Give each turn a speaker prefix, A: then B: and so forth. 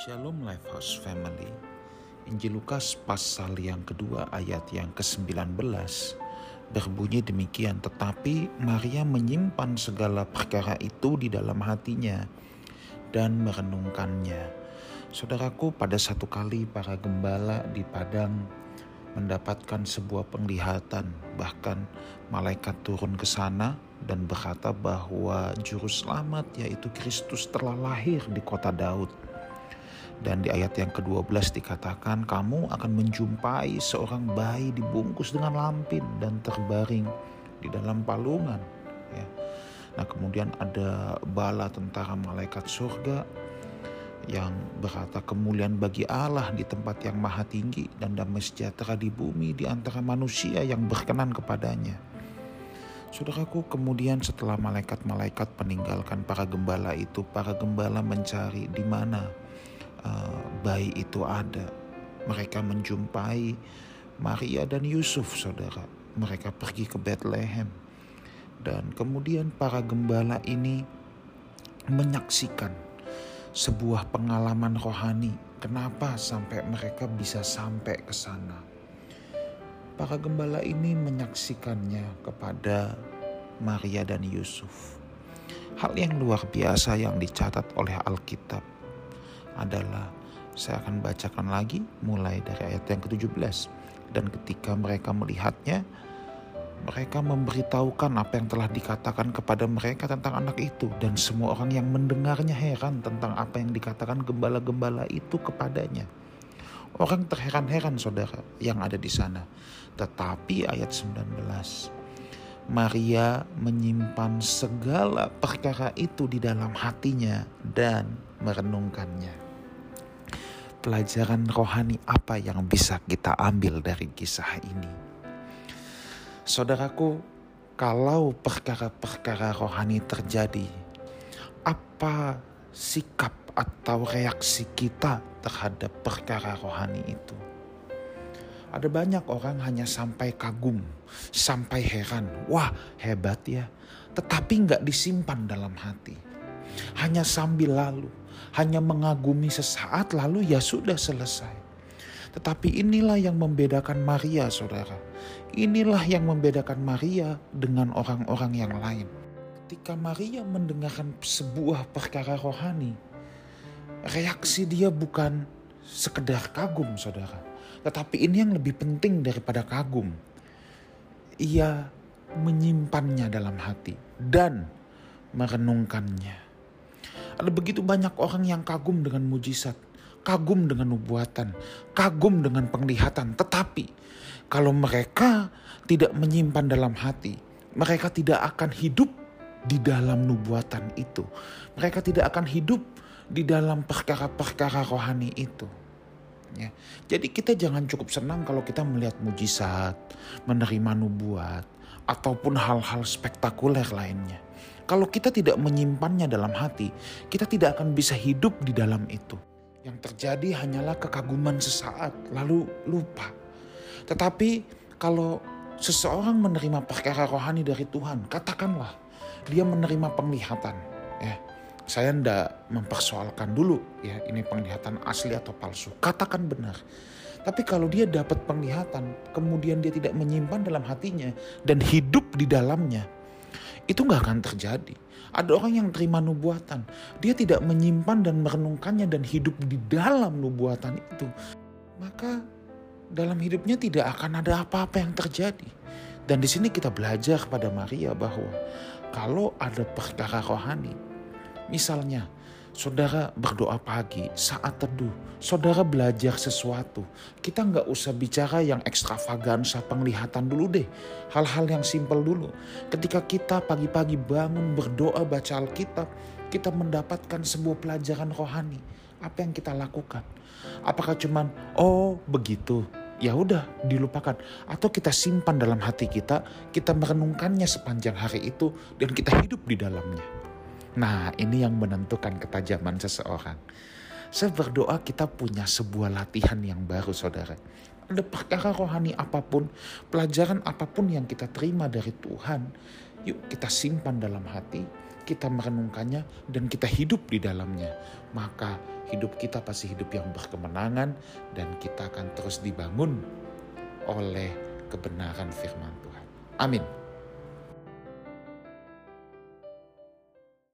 A: Shalom Lifehouse Family. Injil Lukas pasal yang kedua ayat yang ke-19 berbunyi demikian tetapi Maria menyimpan segala perkara itu di dalam hatinya dan merenungkannya. Saudaraku pada satu kali para gembala di padang mendapatkan sebuah penglihatan bahkan malaikat turun ke sana dan berkata bahwa juru selamat yaitu Kristus telah lahir di kota Daud dan di ayat yang ke-12 dikatakan kamu akan menjumpai seorang bayi dibungkus dengan lampin dan terbaring di dalam palungan. Ya. Nah kemudian ada bala tentara malaikat surga yang berkata kemuliaan bagi Allah di tempat yang maha tinggi dan damai sejahtera di bumi di antara manusia yang berkenan kepadanya. Saudaraku, kemudian setelah malaikat-malaikat meninggalkan para gembala itu, para gembala mencari di mana uh, bayi itu ada. Mereka menjumpai Maria dan Yusuf, saudara. Mereka pergi ke Bethlehem. Dan kemudian para gembala ini menyaksikan sebuah pengalaman rohani. Kenapa sampai mereka bisa sampai ke sana? Para gembala ini menyaksikannya kepada Maria dan Yusuf. Hal yang luar biasa yang dicatat oleh Alkitab adalah saya akan bacakan lagi mulai dari ayat yang ke-17 dan ketika mereka melihatnya mereka memberitahukan apa yang telah dikatakan kepada mereka tentang anak itu dan semua orang yang mendengarnya heran tentang apa yang dikatakan gembala-gembala itu kepadanya. Orang terheran-heran saudara yang ada di sana. Tetapi ayat 19 Maria menyimpan segala perkara itu di dalam hatinya dan merenungkannya pelajaran rohani apa yang bisa kita ambil dari kisah ini? Saudaraku, kalau perkara-perkara rohani terjadi, apa sikap atau reaksi kita terhadap perkara rohani itu? Ada banyak orang hanya sampai kagum, sampai heran. Wah hebat ya. Tetapi nggak disimpan dalam hati. Hanya sambil lalu hanya mengagumi sesaat lalu ya sudah selesai. Tetapi inilah yang membedakan Maria, saudara. Inilah yang membedakan Maria dengan orang-orang yang lain. Ketika Maria mendengarkan sebuah perkara rohani, reaksi dia bukan sekedar kagum, saudara. Tetapi ini yang lebih penting daripada kagum. Ia menyimpannya dalam hati dan merenungkannya. Ada begitu banyak orang yang kagum dengan mujizat, kagum dengan nubuatan, kagum dengan penglihatan. Tetapi kalau mereka tidak menyimpan dalam hati, mereka tidak akan hidup di dalam nubuatan itu. Mereka tidak akan hidup di dalam perkara-perkara rohani itu. Jadi kita jangan cukup senang kalau kita melihat mujizat, menerima nubuat, ataupun hal-hal spektakuler lainnya. Kalau kita tidak menyimpannya dalam hati, kita tidak akan bisa hidup di dalam itu. Yang terjadi hanyalah kekaguman sesaat, lalu lupa. Tetapi kalau seseorang menerima perkara rohani dari Tuhan, katakanlah dia menerima penglihatan. Ya, saya tidak mempersoalkan dulu ya ini penglihatan asli atau palsu. Katakan benar. Tapi kalau dia dapat penglihatan, kemudian dia tidak menyimpan dalam hatinya dan hidup di dalamnya, itu nggak akan terjadi. Ada orang yang terima nubuatan, dia tidak menyimpan dan merenungkannya dan hidup di dalam nubuatan itu. Maka dalam hidupnya tidak akan ada apa-apa yang terjadi. Dan di sini kita belajar pada Maria bahwa kalau ada perkara rohani, misalnya Saudara berdoa pagi saat teduh. Saudara belajar sesuatu. Kita nggak usah bicara yang ekstravagansa penglihatan dulu deh. Hal-hal yang simpel dulu. Ketika kita pagi-pagi bangun berdoa baca Alkitab. Kita mendapatkan sebuah pelajaran rohani. Apa yang kita lakukan? Apakah cuman oh begitu? ya udah dilupakan atau kita simpan dalam hati kita, kita merenungkannya sepanjang hari itu dan kita hidup di dalamnya. Nah, ini yang menentukan ketajaman seseorang. Saya berdoa kita punya sebuah latihan yang baru, saudara. Ada perkara rohani apa pun, pelajaran apa pun yang kita terima dari Tuhan, yuk kita simpan dalam hati, kita merenungkannya dan kita hidup di dalamnya, maka hidup kita pasti hidup yang berkemenangan dan kita akan terus dibangun oleh kebenaran firman Tuhan. Amin.